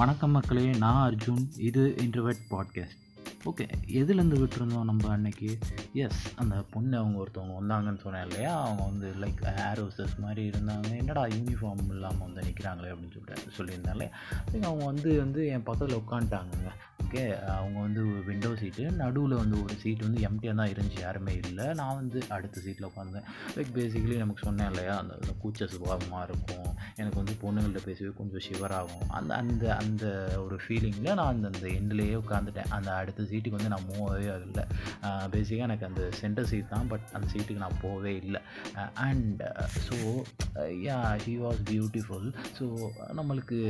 வணக்கம் மக்களே நான் அர்ஜுன் இது இன்ட்ரவெட் பாட்காஸ்ட் ஓகே எதுலேருந்து விட்டுருந்தோம் நம்ம அன்னைக்கு? எஸ் அந்த பொண்ணு அவங்க ஒருத்தவங்க வந்தாங்கன்னு சொன்னேன் இல்லையா? அவங்க வந்து லைக் ஏர் ஹோஸ்டர்ஸ் மாதிரி இருந்தாங்க. என்னடா யூனிஃபார்ம் இல்லாமல் வந்து நிற்கிறாங்களே அப்படின்னு சொல்லிட்டு சொல்லியிருந்தேன் இல்லையா? அவங்க வந்து வந்து என் பக்கத்தில் உட்காந்துட்டாங்கங்க. ஓகே அவங்க வந்து விண்டோ சீட்டு நடுவில் வந்து ஒரு சீட் வந்து எம்டியாக தான் இருந்துச்சு. யாருமே இல்லை. நான் வந்து அடுத்த சீட்டில் உட்காந்தேன் லைக் பேசிக்கலி நமக்கு சொன்னேன் இல்லையா? அந்த கூச்ச சுபாவமாக இருக்கும். எனக்கு வந்து பொண்ணுங்கள்ட்ட பேசவே கொஞ்சம் ஷிவராகும் அந்த அந்த அந்த ஒரு ஃபீலிங்கில் நான் அந்த அந்த எண்ட்லேயே உட்காந்துட்டேன் அந்த அடுத்த சீட்டுக்கு வந்து நான் மூவவே இல்லை. பேசிக்காக எனக்கு அந்த சென்டர் சீட் தான். பட் அந்த சீட்டுக்கு நான் போகவே இல்லை. And so yeah he was beautiful so நம்மளுக்கு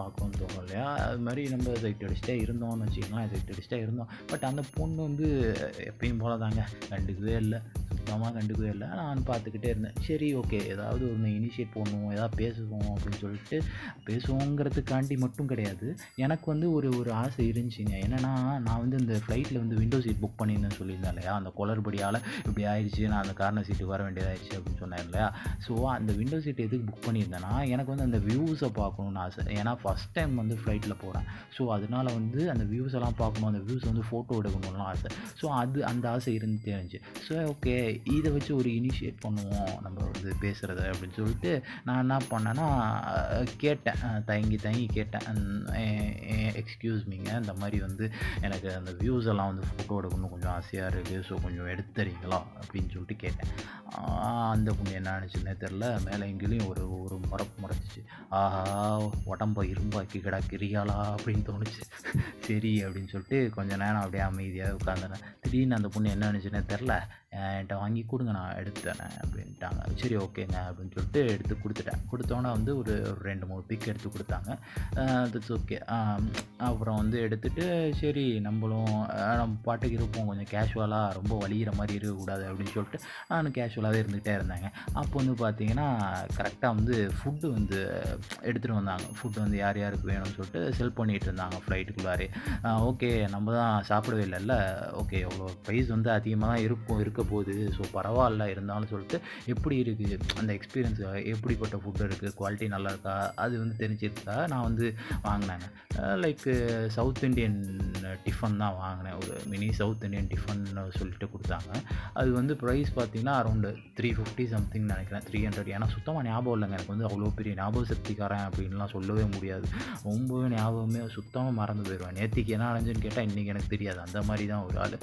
பார்க்கணும்னு தோணும் இல்லையா? அது மாதிரி நம்ம சைட் அடிச்சுட்டே இருந்தோம்னு வச்சுக்கலாம் சைட் அடிச்சுட்டே இருந்தோம். பட் அந்த பொண்ணு வந்து எப்பயும் போல தாங்க கண்டுக்கவே இல்லை. சுத்தமாக கண்டுக்கவே இல்லை. நான் பார்த்துக்கிட்டே இருந்தேன். சரி ஓகே. ஏதாவது ஒன்று இனிஷியேட் பண்ணுவோம் ஏதாவது பேசுவோம் அப்படின்னு சொல்லிட்டு பேசுவோங்கிறதுக்காண்டி மட்டும் கிடையாது. எனக்கு வந்து ஒரு ஒரு ஆசை இருந்துச்சுங்க. என்னென்னா நான் வந்து இந்த ஃப்ளைட்டில் வந்து விண்டோ சீட் புக் பண்ணியிருந்தேன் சொல்லியிருந்தேன் இல்லையா? அந்த குளறுபடியால் இப்படி ஆயிடுச்சு நான் அந்த காரண சீட்டுக்கு வர வேண்டியதாகிடுச்சு அப்படின்னு சொன்னேன் இல்லையா? ஸோ அந்த விண்டோ சீட் எதுக்கு புக் பண்ணியிருந்தேன்னா எனக்கு வந்து அந்த வியூஸை பார்க்கணுன்னு ஆசை. ஏன்னா ஃபஸ்ட் டைம் வந்து ஃப்ளைட்டில் போகிறேன் ஸோ அதனால வந்து அந்த வியூஸ் எல்லாம் பார்க்கணும் அந்த வியூஸ் வந்து ஃபோட்டோ எடுக்கணும்லாம் ஆசை. ஸோ அது அந்த ஆசை இருந்து தெரிஞ்சு ஸோ ஓகே இதை வச்சு ஒரு இனிஷியேட் பண்ணுவோம் நம்ம வந்து பேசுகிறத அப்படின்னு சொல்லிட்டு நான் என்ன பண்ணேன்னா கேட்டேன். தயங்கி தயங்கி கேட்டேன். எக்ஸ்கியூஸ் மீங்க இந்த மாதிரி வந்து எனக்கு அந்த வியூஸ் எல்லாம் வந்து ஃபோட்டோ எடுக்கணும் கொஞ்சம் ஆசையாக இருக்குது ஸோ கொஞ்சம் எடுத்து தரீங்களா அப்படின்னு சொல்லிட்டு கேட்டேன். அந்த பொண்ணு என்ன நினச்சுன்னே தெரில மேலே எங்கேயும் ஒரு ஒரு முறப்பு முறைச்சிச்சு ஆஹா உடம்ப இரும்பாக்கி கிடாக்கிறியாளா? அப்படின்னு தோணுச்சு. சரி அப்படின்னு சொல்லிட்டு கொஞ்சம் நேரம் அப்படியே அமைதியாக உட்காந்துனேன் திடீர்னு அந்த பொண்ணு என்ன நினச்சுன்னே தெரில என்கிட்ட வாங்கி கொடுங்க நான் எடுத்து தரேன் அப்படின்ட்டாங்க. சரி ஓகேங்க அப்படின்னு சொல்லிட்டு எடுத்து கொடுத்துட்டேன். கொடுத்தோன்னே வந்து ஒரு ரெண்டு மூணு பிக் எடுத்து கொடுத்தாங்க. தட்ஸ் ஓகே அப்புறம் வந்து எடுத்துட்டு சரி நம்மளும் நம்ம பாட்டுக்கு இருப்போம். கொஞ்சம் கேஷுவலாக ரொம்ப வலிகிற மாதிரி இருக்கக்கூடாது அப்படின்னு சொல்லிட்டு நான் கேஷுவலாகவே இருந்துகிட்டே இருந்தாங்க. அப்போ வந்து பார்த்தீங்கன்னா கரெக்டாக வந்து ஃபுட்டு வந்து எடுத்துகிட்டு வந்தாங்க. ஃபுட்டு வந்து யார் யாருக்கு வேணும்னு சொல்லிட்டு செல் பண்ணிகிட்டு இருந்தாங்க ஃப்ளைட்டுக்குள்ளாரே ஓகே நம்ம தான் சாப்பிடவே இல்லைல்ல. ஓகே எவ்வளோ ப்ரைஸ் வந்து அதிகமாக தான் இருக்கும் இருக்க போகுது. ஸோ பரவாயில்ல இருந்தாலும் சொல்லிட்டு எப்படி இருக்குது அந்த எக்ஸ்பீரியன்ஸ் எப்படிப்பட்ட ஃபுட்டு இருக்குது குவாலிட்டி நல்லா இருக்கா அது வந்து தெரிஞ்சிருக்கா நான் வந்து வாங்கினேங்க. லைக் சவுத் இண்டியன் டிஃபன் தான் வாங்கினேன். ஒரு மினி சவுத் இண்டியன் டிஃபன் சொல்லிட்டு கொடுத்தாங்க. அது வந்து ப்ரைஸ் பார்த்தீங்கன்னா அரௌண்டு த்ரீ ஃபிஃப்டி சம்திங் நினைக்கிறேன். த்ரீ ஹண்ட்ரட் ஏன்னா சுத்தமாக ஞாபகம் இல்லைங்க. எனக்கு வந்து அவ்வளோ பெரிய ஞாபக சக்திக்காரன் அப்படின்லாம் சொல்லவே முடியாது. ரொம்பவே ஞாபகமே சுத்தமாக மறந்து போயிடுவேன் நேற்றுக்கு என்ன அடைஞ்சுன்னு கேட்டால் இன்றைக்கி எனக்கு தெரியாது. அந்த மாதிரி தான் ஒரு ஆள்.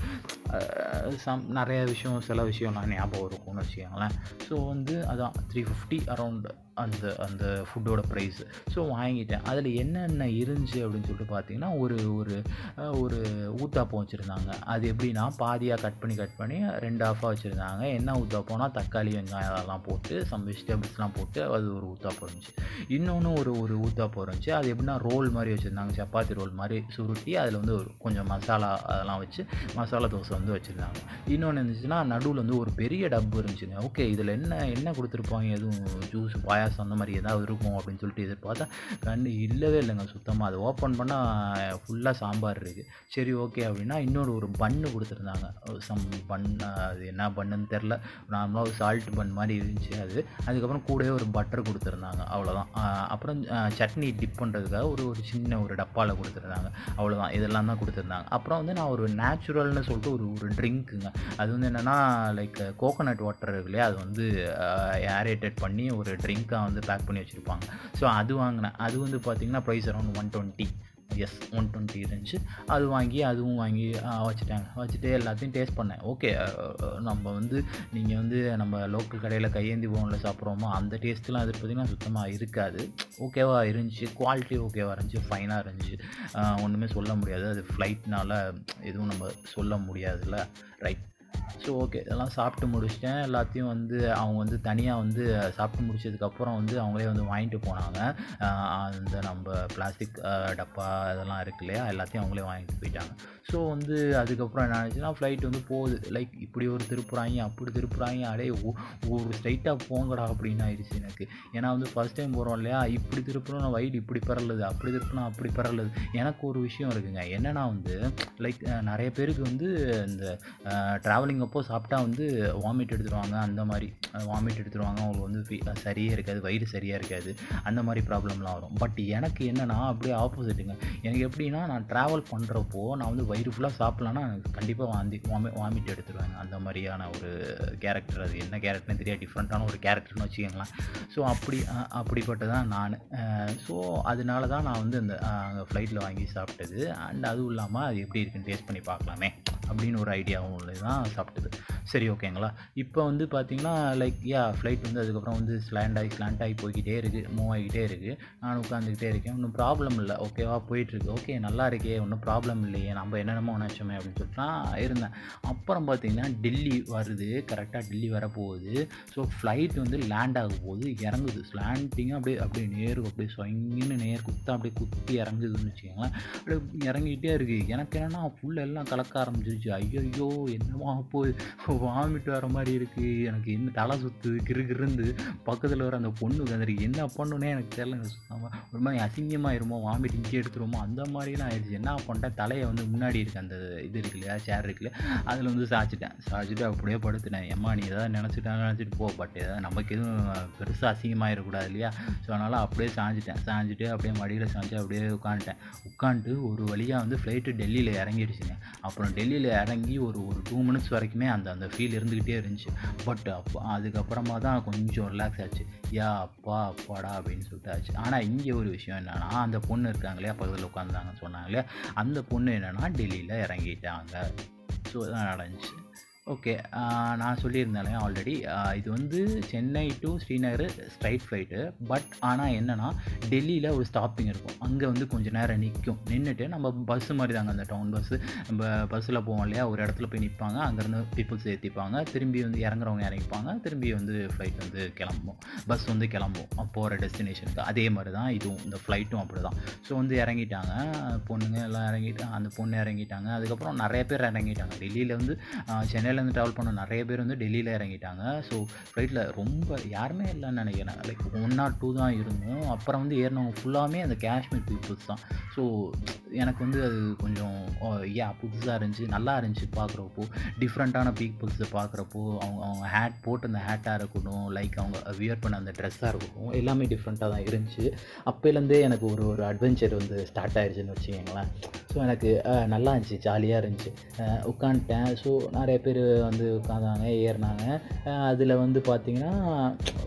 சம் நிறைய விஷயம் சில விஷயம்லாம் ஞாபகம் இருக்கும்னு வச்சுக்கோங்களேன் ஸோ வந்து அதான் த்ரீ ஃபிஃப்டி அரௌண்டு அந்த அந்த ஃபுட்டோட ப்ரைஸ் ஸோ வாங்கிட்டேன். அதில் என்னென்ன இருந்துச்சு அப்படின்னு சொல்லிட்டு பார்த்தீங்கன்னா ஒரு ஒரு ஒரு ஊத்தாப்பம் வச்சுருந்தாங்க. அது எப்படின்னா பாதியாக கட் பண்ணி கட் பண்ணி ரெண்டு ஆஃபாக வச்சுருந்தாங்க. என்ன ஊத்தாப்பம்னா தக்காளி வெங்காயம் அதெல்லாம் போட்டு சம் வெஜிடபிள்ஸ்லாம் போட்டு அது ஒரு ஊத்தாப்பம் இருந்துச்சு. இன்னொன்று ஒரு ஒரு ஊத்தாப்பம் இருந்துச்சு. அது எப்படின்னா ரோல் மாதிரி வச்சுருந்தாங்க. சப்பாத்தி ரோல் மாதிரி சுருட்டி அதில் வந்து ஒரு கொஞ்சம் மசாலா அதெல்லாம் வச்சு மசாலா தோசை வந்து வச்சுருந்தாங்க. இன்னொன்று இருந்துச்சுன்னா நடுவில் வந்து ஒரு பெரிய டப்பு இருந்துச்சுங்க. ஓகே இதில் என்ன என்ன கொடுத்துருப்பாங்க? எதுவும் ஜூஸ் பாயா அந்த மாதிரி ஏதாவது இருக்கும் அப்படின்னு சொல்லிட்டு எதிர்பார்த்தா கண்டு இல்லவே இல்லைங்க. சுத்தமாக அதை ஓப்பன் பண்ணால் ஃபுல்லாக சாம்பார் இருக்குது சரி ஓகே அப்படின்னா இன்னொரு ஒரு பன்னு கொடுத்துருந்தாங்க. சம் பன் அது என்ன பண்ணுன்னு தெரில நார்மலாக ஒரு சால்ட் பன் மாதிரி இருந்துச்சு அது. அதுக்கப்புறம் கூடவே ஒரு பட்டர் கொடுத்துருந்தாங்க. அவ்வளோதான் அப்புறம் சட்னி டிப் பண்ணுறதுக்காக ஒரு ஒரு சின்ன ஒரு டப்பாவில் கொடுத்துருந்தாங்க. அவ்வளோதான் இதெல்லாம் தான் கொடுத்துருந்தாங்க. அப்புறம் வந்து நான் ஒரு நேச்சுரல்னு சொல்லிட்டு ஒரு ஒரு ட்ரிங்க்குங்க அது வந்து என்னென்னா லைக் கோகோனட் வாட்டர் இருக்கு இல்லையா? அது வந்து ஏரேட்டட் பண்ணி ஒரு ட்ரிங்க் ட்ரிங்க்காக வந்து பேக் பண்ணி வச்சுருப்பாங்க. ஸோ அது வாங்கினேன். அது வந்து பார்த்திங்கன்னா price around one twenty S one twenty இருந்துச்சு. அது வாங்கி அதுவும் வாங்கி வச்சுட்டாங்க. வச்சுட்டு எல்லாத்தையும் டேஸ்ட் பண்ணேன். ஓகே நம்ம வந்து நீங்கள் வந்து நம்ம லோக்கல் கடையில் கையேந்தி போனில் சாப்பிட்றோமோ அந்த டேஸ்ட்லாம் அது பார்த்திங்கன்னா சுத்தமாக இருக்காது. ஓகேவா இருந்துச்சு. குவாலிட்டி ஓகேவா இருந்துச்சு. ஃபைனாக இருந்துச்சு. ஒன்றுமே சொல்ல முடியாது. அது ஃப்ளைட்னால எதுவும் நம்ம சொல்ல முடியாதுல்ல. ரைட் ஸோ ஓகே இதெல்லாம் சாப்பிட்டு முடிச்சிட்டேன். எல்லாத்தையும் வந்து அவங்க வந்து தனியாக வந்து சாப்பிட்டு முடிச்சதுக்கப்புறம் வந்து அவங்களே வந்து வாங்கிட்டு போனாங்க. அந்த நம்ம பிளாஸ்டிக் டப்பா இதெல்லாம் இருக்கு இல்லையா? எல்லாத்தையும் அவங்களே வாங்கிட்டு போயிட்டாங்க. ஸோ வந்து அதுக்கப்புறம் என்ன ஆச்சுன்னா ஃப்ளைட் வந்து போகுது. லைக் இப்படி ஒரு திருப்புறாங்க அப்படி திருப்புறாங்க அடே ஒரு ஸ்ட்ரைட்டாக போங்கடா அப்படின்னு ஆயிடுச்சு எனக்கு. ஏன்னா வந்து ஃபஸ்ட் டைம் போகிறோம் இல்லையா? இப்படி திருப்பணும் நான் வைடு இப்படி பரலுது அப்படி திருப்பினா அப்படி பரலுது. எனக்கு ஒரு விஷயம் இருக்குங்க. என்னென்னா வந்து லைக் நிறைய பேருக்கு வந்து இந்த ட்ராவலிங் அப்போ சாப்பிட்டா வந்து வாமிட் எடுத்துருவாங்க. அந்த மாதிரி வாமிட் எடுத்துருவாங்க. அவங்களுக்கு வந்து சரியே இருக்காது வயிறு சரியாக இருக்காது. அந்த மாதிரி ப்ராப்ளம்லாம் வரும். பட் எனக்கு என்னென்னா அப்படியே ஆப்போசிட்டுங்க எனக்கு எப்படின்னா நான் ட்ராவல் பண்ணுறப்போ நான் வந்து வயிறு ஃபுல்லாக சாப்பிட்லான்னா எனக்கு கண்டிப்பாக வாந்தி வாமி வாமிட் எடுத்துருவாங்க. அந்த மாதிரியான ஒரு கேரக்டர் அது. என்ன கேரக்டர்னு தெரியாது. டிஃப்ரெண்ட்டான ஒரு கேரக்டர்னு வச்சுக்கோங்களேன். ஸோ அப்படி அப்படிப்பட்டதான் நான். ஸோ அதனால தான் நான் வந்து அந்த அங்கே ஃப்ளைட்டில் வாங்கி சாப்பிட்டது. அண்ட் அதுவும் இல்லாமல் அது எப்படி இருக்குன்னு டேஸ்ட் பண்ணி பார்க்கலாமே அப்படின்னு ஒரு ஐடியாவும் உள்ளது தான் சாப்பிட்டது. சரி ஓகேங்களா இப்போ வந்து பார்த்தீங்கன்னா லைக் யா ஃப்ளைட் வந்து அதுக்கப்புறம் வந்து ஸ்லாண்ட் ஆகி ஸ்லாண்ட் ஆகி போய்கிட்டே இருக்குது மூவ் ஆகிக்கிட்டே இருக்குது நான் உட்காந்துக்கிட்டே இருக்கேன். ஒன்றும் ப்ராப்ளம் இல்லை. ஓகேவா போயிட்டுருக்கு ஓகே நல்லா இருக்கே. ஒன்றும் ப்ராப்ளம் இல்லையே. நம்ம என்ன என்னென்னமோ நினச்சோமே அப்படின்னு சொல்லிட்டு நான் இருந்தேன். அப்புறம் பார்த்திங்கன்னா டெல்லி வருது. கரெக்டாக டெல்லி வரப்போகுது. ஸோ ஃப்ளைட் வந்து லேண்ட் ஆக போகுது. இறங்குது. லேண்டிங்காக அப்படியே அப்படியே நேரு அப்படியே சொங்கின்னு நேர் குத்தா அப்படியே குத்தி இறங்குதுன்னு வச்சுக்கோங்களேன். அப்படியே இறங்கிட்டே இருக்குது எனக்கு என்னென்னா ஃபுல் எல்லாம் கலக்க ஆரம்பிச்சிருச்சு. ஐயோ என்னமா போய் வாமிட் வர மாதிரி இருக்குது எனக்கு என்ன தலை சுற்று கிரு கிருந்து பக்கத்தில் வர அந்த பொண்ணு உட்காந்துருக்கு என்ன பண்ணுனே எனக்கு தெரியல. சுத்தமாக ஒரு மாதிரி அசிங்கமாயிருமோ வாமிட் இங்கே எடுத்துருமோ அந்த மாதிரிலாம் ஆயிடுச்சு என்ன பண்ணிட்டேன்? தலையை வந்து முன்னாடி இருக்கு அந்த இது இருக்கு இல்லையா சேர் இருக்குல்ல அதில் வந்து சாய்ச்சிட்டேன். சாய்ச்சிட்டு அப்படியே படுத்துட்டேன். எம்மா நீ ஏதாவது நினச்சிட்டாங்க நினச்சிட்டு போ பட் ஏதாவது நமக்கு எதுவும் பெருசாக அசிங்கமாயிடக்கூடாது இல்லையா? ஸோ அதனால் அப்படியே சாய்ஞ்சிட்டேன். சாய்ஞ்சிட்டு அப்படியே மடியில் சாஞ்சு அப்படியே உட்காந்துட்டேன். உட்காந்துட்டு ஒரு வழியாக வந்து ஃப்ளைட்டு டெல்லியில் இறங்கிடுச்சுங்க. அப்புறம் டெல்லியில் இறங்கி ஒரு ஒரு டூ மினிட்ஸ் வரைக்குமே அந்த அந்த ஃபீல் இருந்துக்கிட்டே இருந்துச்சு. பட் அப்போ அதுக்கப்புறமா தான் கொஞ்சம் ரிலாக்ஸ் ஆச்சு. யா அப்பா அப்பாடா அப்படின்னு சொல்லிட்டு ஆச்சு ஆனால் இங்கே ஒரு விஷயம் என்னென்னா அந்த பொண்ணு இருக்காங்களே பக்கத்தில் உட்காந்துருந்தாங்கன்னு சொன்னாங்களே அந்த பொண்ணு என்னென்னா டெல்லியில் இறங்கிட்டாங்க. ஸோ இதான் நடந்துச்சு ஓகே. நான் சொல்லியிருந்தேன் ஆல்ரெடி. இது வந்து Chennai to Srinagar straight flight. But ஆனால் என்னென்னா டெல்லியில் ஒரு ஸ்டாப்பிங் இருக்கும். அங்கே வந்து கொஞ்சம் நேரம் நிற்கும் நின்றுட்டு நம்ம பஸ்ஸு மாதிரி தாங்க அந்த டவுன் பஸ்ஸு நம்ம பஸ்ஸில் போவோம் இல்லையா? ஒரு இடத்துல போய் நிற்பாங்க அங்கேருந்து பீப்புள்ஸ் ஏற்றிப்பாங்க திரும்பி வந்து இறங்குறவங்க இறங்கிப்பாங்க. திரும்பி வந்து ஃப்ளைட் வந்து கிளம்பும். பஸ் வந்து கிளம்பும். போகிற டெஸ்டினேஷனுக்கு அதே மாதிரி தான் இதுவும். இந்த ஃப்ளைட்டும் அப்படி தான். ஸோ வந்து இறங்கிட்டாங்க. பொண்ணுங்க எல்லாம் இறங்கிட்டாங்க அந்த பொண்ணு இறங்கிட்டாங்க. அதுக்கப்புறம் நிறைய பேர் இறங்கிட்டாங்க. டெல்லியில் வந்து சென்னையில் சென்னையிலேருந்து ட்ராவல் பண்ண நிறைய பேர் வந்து டெல்லியில் இறங்கிட்டாங்க. ஸோ ஃப்ளைட்டில் ரொம்ப யாருமே இல்லைன்னு நினைக்கிறேன். லைக் ஒன் ஆர் டூ தான் இருந்தோம். அப்புறம் வந்து ஏறினவங்க ஃபுல்லாமே அந்த காஷ்மீர் பீப்புள்ஸ் தான். ஸோ எனக்கு வந்து அது கொஞ்சம் oh, ஏன் புதுசாக இருந்துச்சு நல்லா இருந்துச்சு பார்க்குறப்போ டிஃப்ரெண்ட்டான பீப்புள்ஸை பார்க்குறப்போ அவங்க அவங்க ஹேட் போட்டு அந்த ஹேட்டாக இருக்கட்டும் லைக் அவங்க வியர் பண்ண அந்த ட்ரெஸ்ஸாக இருக்கட்டும் எல்லாமே டிஃப்ரெண்ட்டாக தான் இருந்துச்சு. அப்போலேருந்தே எனக்கு ஒரு ஒரு அட்வென்ச்சர் வந்து ஸ்டார்ட் ஆயிடுச்சுன்னு வச்சுக்கோங்களேன். ஸோ எனக்கு நல்லா இருந்துச்சு ஜாலியாக இருந்துச்சு. உட்காந்துட்டேன். ஸோ நிறைய பேர் வந்து உட்காந்தாங்க ஏறினாங்க. அதில் வந்து பார்த்திங்கன்னா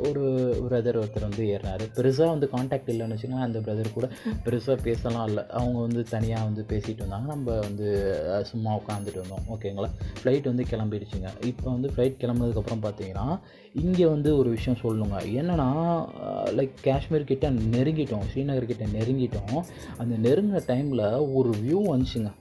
ஒரு பிரதர் ஒருத்தர் வந்து ஏறினார் பெருசாக வந்து காண்டாக்ட் இல்லைன்னு வச்சுக்கோங்களேன் அந்த பிரதர் கூட பெருசாக பேசலாம் இல்லை. அவங்க வந்து தனியாக வந்து பேசிகிட்டு இருந்தாங்க நம்ம வந்து சும்மா உட்காந்துட்டு இருந்தோம். ஓகேங்களா ஃப்ளைட் வந்து கிளம்பிடுச்சுங்க. இப்போ வந்து ஃப்ளைட் கிளம்புனதுக்கப்புறம் பார்த்தீங்கன்னா இங்கே வந்து ஒரு விஷயம் சொல்லணுங்க என்னென்னா லைக் காஷ்மீர் கிட்ட நெருங்கிட்டோம் ஸ்ரீநகர் கிட்ட நெருங்கிட்டோம். அந்த நெருங்கின டைமில் ஒரு வியூ வந்துச்சுங்க.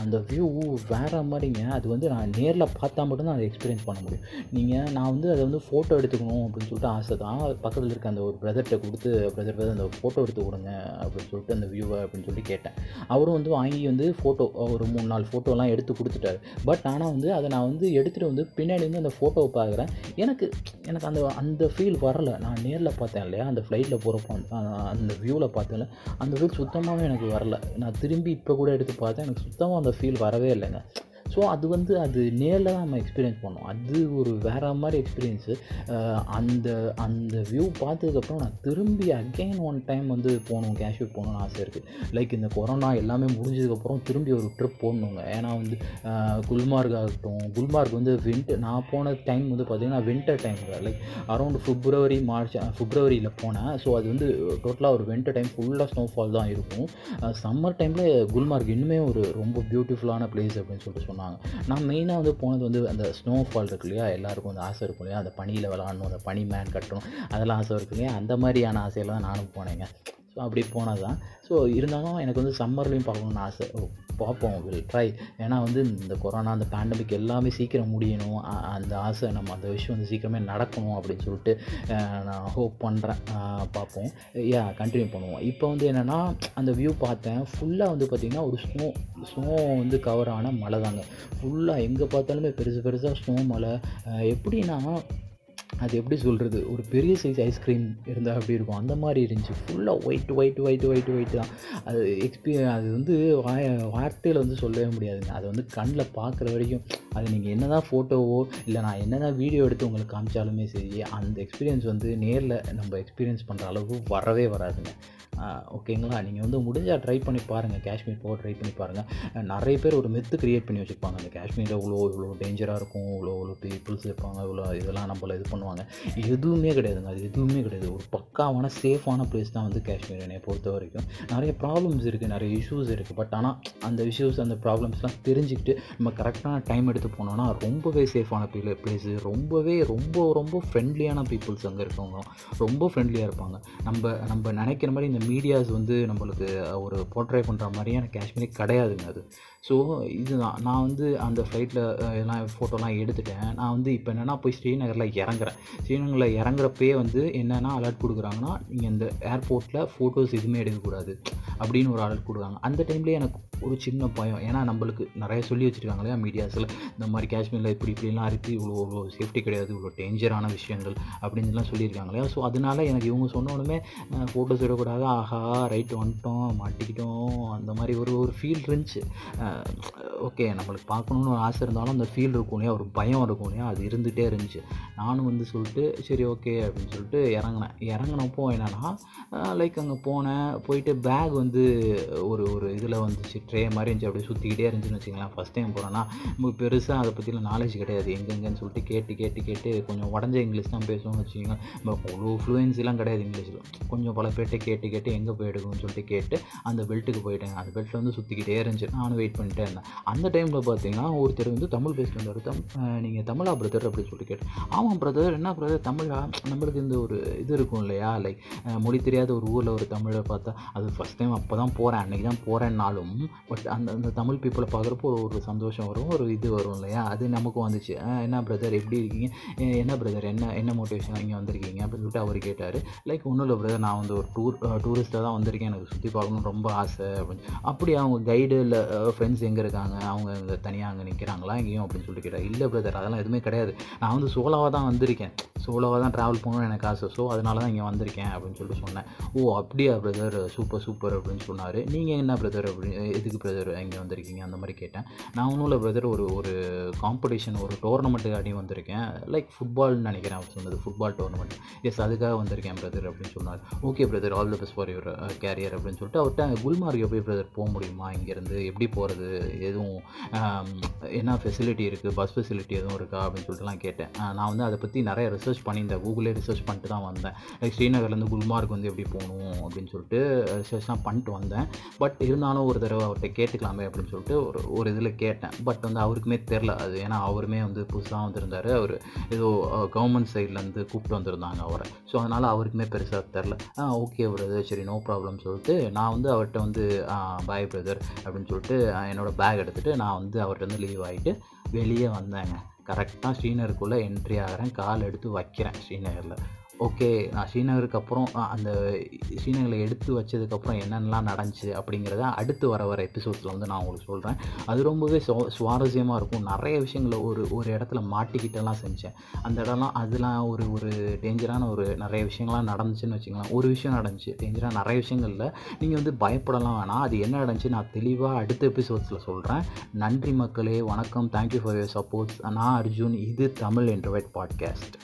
அந்த வியூ வேறு மாதிரிங்க. அது வந்து நான் நேரில் பார்த்தா மட்டும்தான் அதை எக்ஸ்பீரியன்ஸ் பண்ண முடியும். நீங்கள் நான் வந்து அதை வந்து ஃபோட்டோ எடுத்துக்கணும் அப்படின்னு சொல்லிட்டு ஆசை தான் பக்கத்தில் இருக்க அந்த ஒரு பிரதர்கிட்ட கொடுத்து பிரதர் பிரதர் அந்த ஃபோட்டோ எடுத்து கொடுங்க அப்படின்னு சொல்லிட்டு அந்த வியூவை அப்படின்னு சொல்லி கேட்டேன். அவரும் வந்து வாங்கி வந்து ஃபோட்டோ ஒரு மூணு நாலு ஃபோட்டோலாம் எடுத்து கொடுத்துட்டாரு. பட் ஆனால் வந்து அதை நான் வந்து எடுத்துகிட்டு வந்து பின்னாடி வந்து அந்த ஃபோட்டோவை பார்க்குறேன். எனக்கு எனக்கு அந்த அந்த ஃபீல் வரல. நான் நேரில் பார்த்தேன் இல்லையா? அந்த ஃப்ளைட்டில் போகிறப்போ அந்த வியூவில் பார்த்தேன்ல. அந்த ஃபீல் சுத்தமாகவே எனக்கு வரல. நான் திரும்பி இப்போ கூட எடுத்து பார்த்தேன். எனக்கு சுத்தமாக அந்த ஃபீல் வரவே இல்லைங்க. ஸோ அது வந்து அது நேரில் தான் நம்ம எக்ஸ்பீரியன்ஸ் பண்ணோம். அது ஒரு வேறு மாதிரி எக்ஸ்பீரியன்ஸு அந்த அந்த வியூ பார்த்ததுக்கப்புறம் நான் திரும்பி அகெயின் ஒன் டைம் வந்து போகணும் காஷ்மீர் போகணுன்னு ஆசை இருக்குது லைக் இந்த கொரோனா எல்லாமே முடிஞ்சதுக்கப்புறம் திரும்பி ஒரு ட்ரிப் போடணுங்க ஏன்னா வந்து குல்மார்க் ஆகட்டும் குல்மார்க் வந்து வின்டர் நான் போன டைம் வந்து பார்த்திங்கன்னா winter time like around February March ஃபிப்ரவரியில் போனேன். ஸோ அது வந்து டோட்டலாக ஒரு வின்டர் டைம் ஃபுல்லாக ஸ்னோஃபால் தான் இருக்கும். சம்மர் டைமில் குல்மார்க் இன்னுமே ஒரு ரொம்ப பியூட்டிஃபுல்லான பிளேஸ் அப்படின்னு சொல்லிட்டு சொன்னாங்க. நான் மெயினாக வந்து போனது வந்து அந்த ஸ்னோ ஃபால் இருக்கு இல்லையா? எல்லாருக்கும் வந்து ஆசை இருக்கும் இல்லையா? அந்த பனியில் விளாடணும் அந்த பனி மேன் கட்டணும் அதெல்லாம் ஆசை இருக்கு இல்லையா? அந்த மாதிரியான ஆசையில் தான் நானும் போனேங்க. ஸோ அப்படி போனது தான் ஸோ இருந்தாலும் எனக்கு வந்து சம்மர்லேயும் பார்க்கணுன்னு ஆசை. பார்ப்போம். வில் ட்ரை ஏன்னா வந்து இந்த கொரோனா அந்த பேண்டமிக் எல்லாமே சீக்கிரம் முடியணும். அந்த ஆசை நம்ம அந்த விஷயம் வந்து சீக்கிரமே நடக்கணும் அப்படின்னு சொல்லிட்டு நான் ஹோப் பண்ணுறேன் பார்ப்போம். யா கண்டினியூ பண்ணுவோம். இப்போ வந்து என்னென்னா அந்த வியூ பார்த்தேன். ஃபுல்லாக வந்து பார்த்திங்கன்னா ஒரு ஸ்னோ ஸ்னோ வந்து கவர் ஆன மலை தாங்க. ஃபுல்லாக எங்கே பார்த்தாலுமே பெருசு பெருசாக ஸ்னோ மலை எப்படின்னா அது எப்படி சொல்கிறது ஒரு பெரிய சைஸ் ஐஸ்கிரீம் இருந்தால் அப்படி இருக்கும்? அந்த மாதிரி இருந்துச்சு. ஃபுல்லாக white white white white white தான். அது எக்ஸ்பீ அது வந்து வாய வார்த்தையில் வந்து சொல்லவே முடியாதுங்க. அதை வந்து கண்ணில் பார்க்குற வரைக்கும். அது நீங்கள் என்ன தான் ஃபோட்டோவோ இல்லை நான் என்ன தான் வீடியோ எடுத்து உங்களுக்கு காமிச்சாலுமே சரி அந்த எக்ஸ்பீரியன்ஸ் வந்து நேரில் நம்ம எக்ஸ்பீரியன்ஸ் பண்ணுற அளவுக்கு வரவே வராதுங்க. ஓகேங்களா நீங்கள் வந்து முடிஞ்சால் ட்ரை பண்ணி பாருங்கள் காஷ்மீர் போக ட்ரை பண்ணி பாருங்கள் நிறைய பேர் ஒரு மெத்து க்ரியேட் பண்ணி வச்சுருப்பாங்க. அந்த காஷ்மீரில் இவ்வளோ இவ்வளோ டேஞ்சராக இருக்கும். இவ்வளோ இவ்வளோ பீப்புள்ஸ் இருப்பாங்க. இவ்வளோ இதெல்லாம் நம்மள இது பண்ணுவாங்க. எதுவுமே கிடையாதுங்க. அது எதுவுமே கிடையாது. ஒரு பக்காவான சேஃபான பிளேஸ் தான் வந்து காஷ்மீர் என்னை பொறுத்த வரைக்கும். நிறைய ப்ராப்ளம்ஸ் இருக்குது நிறைய இஷ்யூஸ் இருக்குது பட் ஆனால் அந்த இஷ்யூஸ் அந்த ப்ராப்ளம்ஸ்லாம் தெரிஞ்சுக்கிட்டு நம்ம கரெக்டான டைம் எடுத்து போனோன்னா ரொம்பவே சேஃபான பிளே பிளேஸு ரொம்பவே ரொம்ப ரொம்ப ஃப்ரெண்ட்லியான பீப்புள்ஸ் அங்கே இருக்கவங்க. ரொம்ப ஃப்ரெண்ட்லியாக இருப்பாங்க. நம்ம நம்ம நினைக்கிற மாதிரி இந்த மீடியாஸ் வந்து நம்மளுக்கு ஒரு போர்ட்ரே பண்ணுற மாதிரியான காஷ்மீரே கிடையாதுங்க அது. ஸோ இதுதான். நான் வந்து அந்த ஃப்ளைட்டில் எல்லாம் ஃபோட்டோலாம் எடுத்துட்டேன். நான் வந்து இப்போ என்னென்னா போய் ஸ்ரீநகரில் இறங்குறேன். ஸ்ரீநகரில் இறங்குறப்பே வந்து என்னென்னா அலர்ட் கொடுக்குறாங்கன்னா நீங்கள் இந்த ஏர்போர்ட்டில் ஃபோட்டோஸ் எதுவுமே எடுக்கக்கூடாது அப்படின்னு ஒரு அலர்ட் கொடுக்குறாங்க. அந்த டைம்லேயே எனக்கு ஒரு சின்ன பயம். ஏன்னா நம்மளுக்கு நிறைய சொல்லி வச்சுருக்காங்க இல்லையா மீடியாஸில் இந்த மாதிரி காஷ்மீரில் இப்படி இப்படிலாம் இருக்குது இவ்வளோ இவ்வளோ சேஃப்டி கிடையாது. இவ்வளோ டேஞ்சரான விஷயங்கள் அப்படின்லாம் சொல்லியிருக்காங்க இல்லையா. ஸோ அதனால எனக்கு இவங்க சொன்னோடனே ஃபோட்டோஸ் எடுக்கக்கூடாது. ஆஹா ரைட்டு வந்துட்டோம் மாட்டிக்கிட்டோம். அந்த மாதிரி ஒரு ஒரு ஃபீல் இருந்துச்சு. ஓகே நம்மளுக்கு பார்க்கணுன்னு ஒரு ஆசை இருந்தாலும் அந்த ஃபீல் இருக்கும் இல்லையா? ஒரு பயம் இருக்கும் இல்லையா? அது இருந்துகிட்டே இருந்துச்சு. நானும் வந்து சொல்லிட்டு சரி ஓகே அப்படின்னு சொல்லிட்டு இறங்கினேன். இறங்கினப்போ என்னென்னா லைக் அங்கே போனேன். போயிட்டு பேக் வந்து ஒரு ஒரு இதில் வந்துச்சு ட்ரே மாதிரி இருந்துச்சு. அப்படியே சுற்றிக்கிட்டே இருந்துச்சுன்னு வச்சுங்களேன் ஃபஸ்ட் டைம் போகிறேன்னா நமக்கு பெருசாக அதை பற்றிலாம் நாலேஜ் கிடையாது. எங்கெங்கன்னு சொல்லிட்டு கேட்டு கேட்டு கேட்டு கொஞ்சம் உடஞ்ச இங்கிலீஷ் தான் பேசுவோம்னு வச்சுக்கோங்க அவ்வளோ ஃப்ளூயன்சிலாம் கிடையாது இங்கிலீஷில். கொஞ்சம் பல பேர்கிட்ட கேட்டு கேட்டு எங்கே போயிடுக்கும்னு சொல்லிட்டு கேட்டு அந்த பெல்ட்டுக்கு போயிட்டேன். அந்த பெல்ட்டில் வந்து சுற்றிக்கிட்டே இருந்துச்சு. நானும் வெயிட் பண்ணிட்டே இருந்தேன். அந்த டைமில் பார்த்தீங்கன்னா ஒருத்தர் வந்து தமிழ் பேசிட்டு வந்தார். தம் நீங்கள் தமிழா பிரதர் அப்படின்னு சொல்லிட்டு கேட்டேன். ஆமாம் பிரதர் என்ன பிரதர் தமிழா? நம்மளுக்கு இந்த ஒரு இது இருக்கும் இல்லையா? லைக் மொழி தெரியாத ஒரு ஊரில் ஒரு தமிழை பார்த்தா அது ஃபஸ்ட் டைம் அப்போ தான் போகிறேன் அன்றைக்கி தான் போகிறேன்னாலும் பட் அந்த அந்த தமிழ் பீப்புளை பார்க்குறப்போ ஒரு சந்தோஷம் வரும் ஒரு இது வரும் இல்லையா? அது நமக்கும் வந்துச்சு. என்ன பிரதர் எப்படி இருக்கீங்க? என்ன பிரதர் என்ன என்ன மோட்டிவேஷன் இங்கே வந்திருக்கீங்க? அப்படின்னு சொல்லிட்டு அவர் கேட்டார். லைக் ஒன்றும் இல்லை பிரதர் நான் வந்து ஒரு டூர் டூரிஸ்ட்டாக தான் வந்திருக்கேன். எனக்கு சுற்றி பார்க்கணும்னு ரொம்ப ஆசை அப்படின்னு. அப்படி அவங்க கைடு இல்லை ஃப்ரெண்ட்ஸ் எங்கே இருக்காங்க? அவங்க தனியாக அங்கே நிற்கிறாங்களா எங்கேயும் அப்படின்னு சொல்லிட்டு கேட்டால் இல்லை பிரதர் அதெல்லாம் எதுவுமே கிடையாது. நான் வந்து சோலாவாக தான் வந்திருக்கேன். சோலோவாக தான் ட்ராவல் பண்ணணும்னு எனக்கு ஆசை. ஸோ அதனால தான் இங்கே வந்திருக்கேன் அப்படின்னு சொல்லிட்டு சொன்னேன். ஓ அப்படியா பிரதர் சூப்பர் சூப்பர் அப்படின்னு சொன்னார். நீங்கள் என்ன பிரதர் அப்படின்னு எதுக்கு பிரதர் இங்கே வந்திருக்கீங்க? அந்த மாதிரி கேட்டேன். நான் ஒன்றும் இல்லை பிரதர் ஒரு ஒரு காம்படிஷன் ஒரு டோர்னமெண்ட்டுக்காண்டி வந்திருக்கேன். லைக் ஃபுட்பால்னு நினைக்கிறேன் அவர் சொன்னது. ஃபுட்பால் டோர்னமெண்ட் எஸ் அதுக்காக வந்திருக்கேன் பிரதர் அப்படின்னு சொன்னார். Okay brother all the best for your career அப்படின்னு சொல்லிட்டு அவர்கிட்ட குல்மார்க் எப்படி பிரதர் போக முடியுமா? இங்கேருந்து எப்படி போகிறது எதுவும் என்ன ஃபெசிலிட்டி இருக்குது பஸ் ஃபெசிலிட்டி எதுவும் இருக்கா அப்படின்னு சொல்லிட்டுலாம் கேட்டேன். நான் வந்து அதை பற்றி நிறைய ரிசர்ச் பண்ணியிருந்தேன். கூகுளே ரிசர்ச் பண்ணிட்டு தான் வந்தேன். லைக் ஸ்ரீநகர்லேருந்து குல்மார்க் வந்து எப்படி போகணும் அப்படின்னு சொல்லிட்டு ரிசர்ச்லாம் பண்ணிட்டு வந்தேன். பட் இருந்தாலும் ஒரு தடவை அவர்கிட்ட கேட்டுக்கலாமே அப்படின்னு சொல்லிட்டு ஒரு ஒரு இதில் கேட்டேன். பட் வந்து அவருக்குமே தெரில அது ஏன்னா அவருமே வந்து புதுசாக வந்திருந்தார். அவர் ஏதோ கவர்மெண்ட் சைட்லேருந்து கூப்பிட்டு வந்திருந்தாங்க அவரை. ஸோ அதனால் அவருக்குமே பெருசாக தெரில ஆ ஓகே பிரதர் சரி நோ ப்ராப்ளம் சொல்லிட்டு நான் வந்து அவர்கிட்ட வந்து பாய் பிரதர் அப்படின்னு சொல்லிட்டு என்னோடய பேக் எடுத்துகிட்டு நான் வந்து அவர்கிட்ட லீவ் ஆகிட்டு வெளியே வந்தேங்க. கரெக்டாக ஸ்ரீநகருக்குள்ளே என்ட்ரி ஆகிறேன். கால் எடுத்து வைக்கிறேன் ஸ்ரீநகரில். ஓகே நான் ஸ்ரீநகருக்கு அப்புறம் அந்த ஸ்ரீநகரில் எடுத்து வச்சதுக்கப்புறம் என்னென்னலாம் நடந்துச்சு அப்படிங்கிறத அடுத்து வர வர எபிசோட்ஸில் வந்து நான் உங்களுக்கு சொல்கிறேன் அது ரொம்பவே சுவா சுவாரஸ்யமாக இருக்கும். நிறைய விஷயங்களை ஒரு ஒரு இடத்துல மாட்டிக்கிட்டெல்லாம் செஞ்சேன். அந்த இடம்லாம் அதெல்லாம் ஒரு ஒரு டேஞ்சரான ஒரு நிறைய விஷயங்கள்லாம் நடந்துச்சுன்னு வச்சுக்கலாம் ஒரு விஷயம் நடந்துச்சு. டேஞ்சராக நிறைய விஷயங்களில் நீங்கள் வந்து பயப்படலாம் வேணாம். அது என்ன நடந்துச்சு நான் தெளிவாக அடுத்த எபிசோட்ஸில் சொல்கிறேன் நன்றி மக்களே. வணக்கம். தேங்க்யூ ஃபார் யுவர் சப்போர்ட்ஸ் நான் அர்ஜுன். இது தமிழ் இன்டர்வெட் பாட்காஸ்ட்.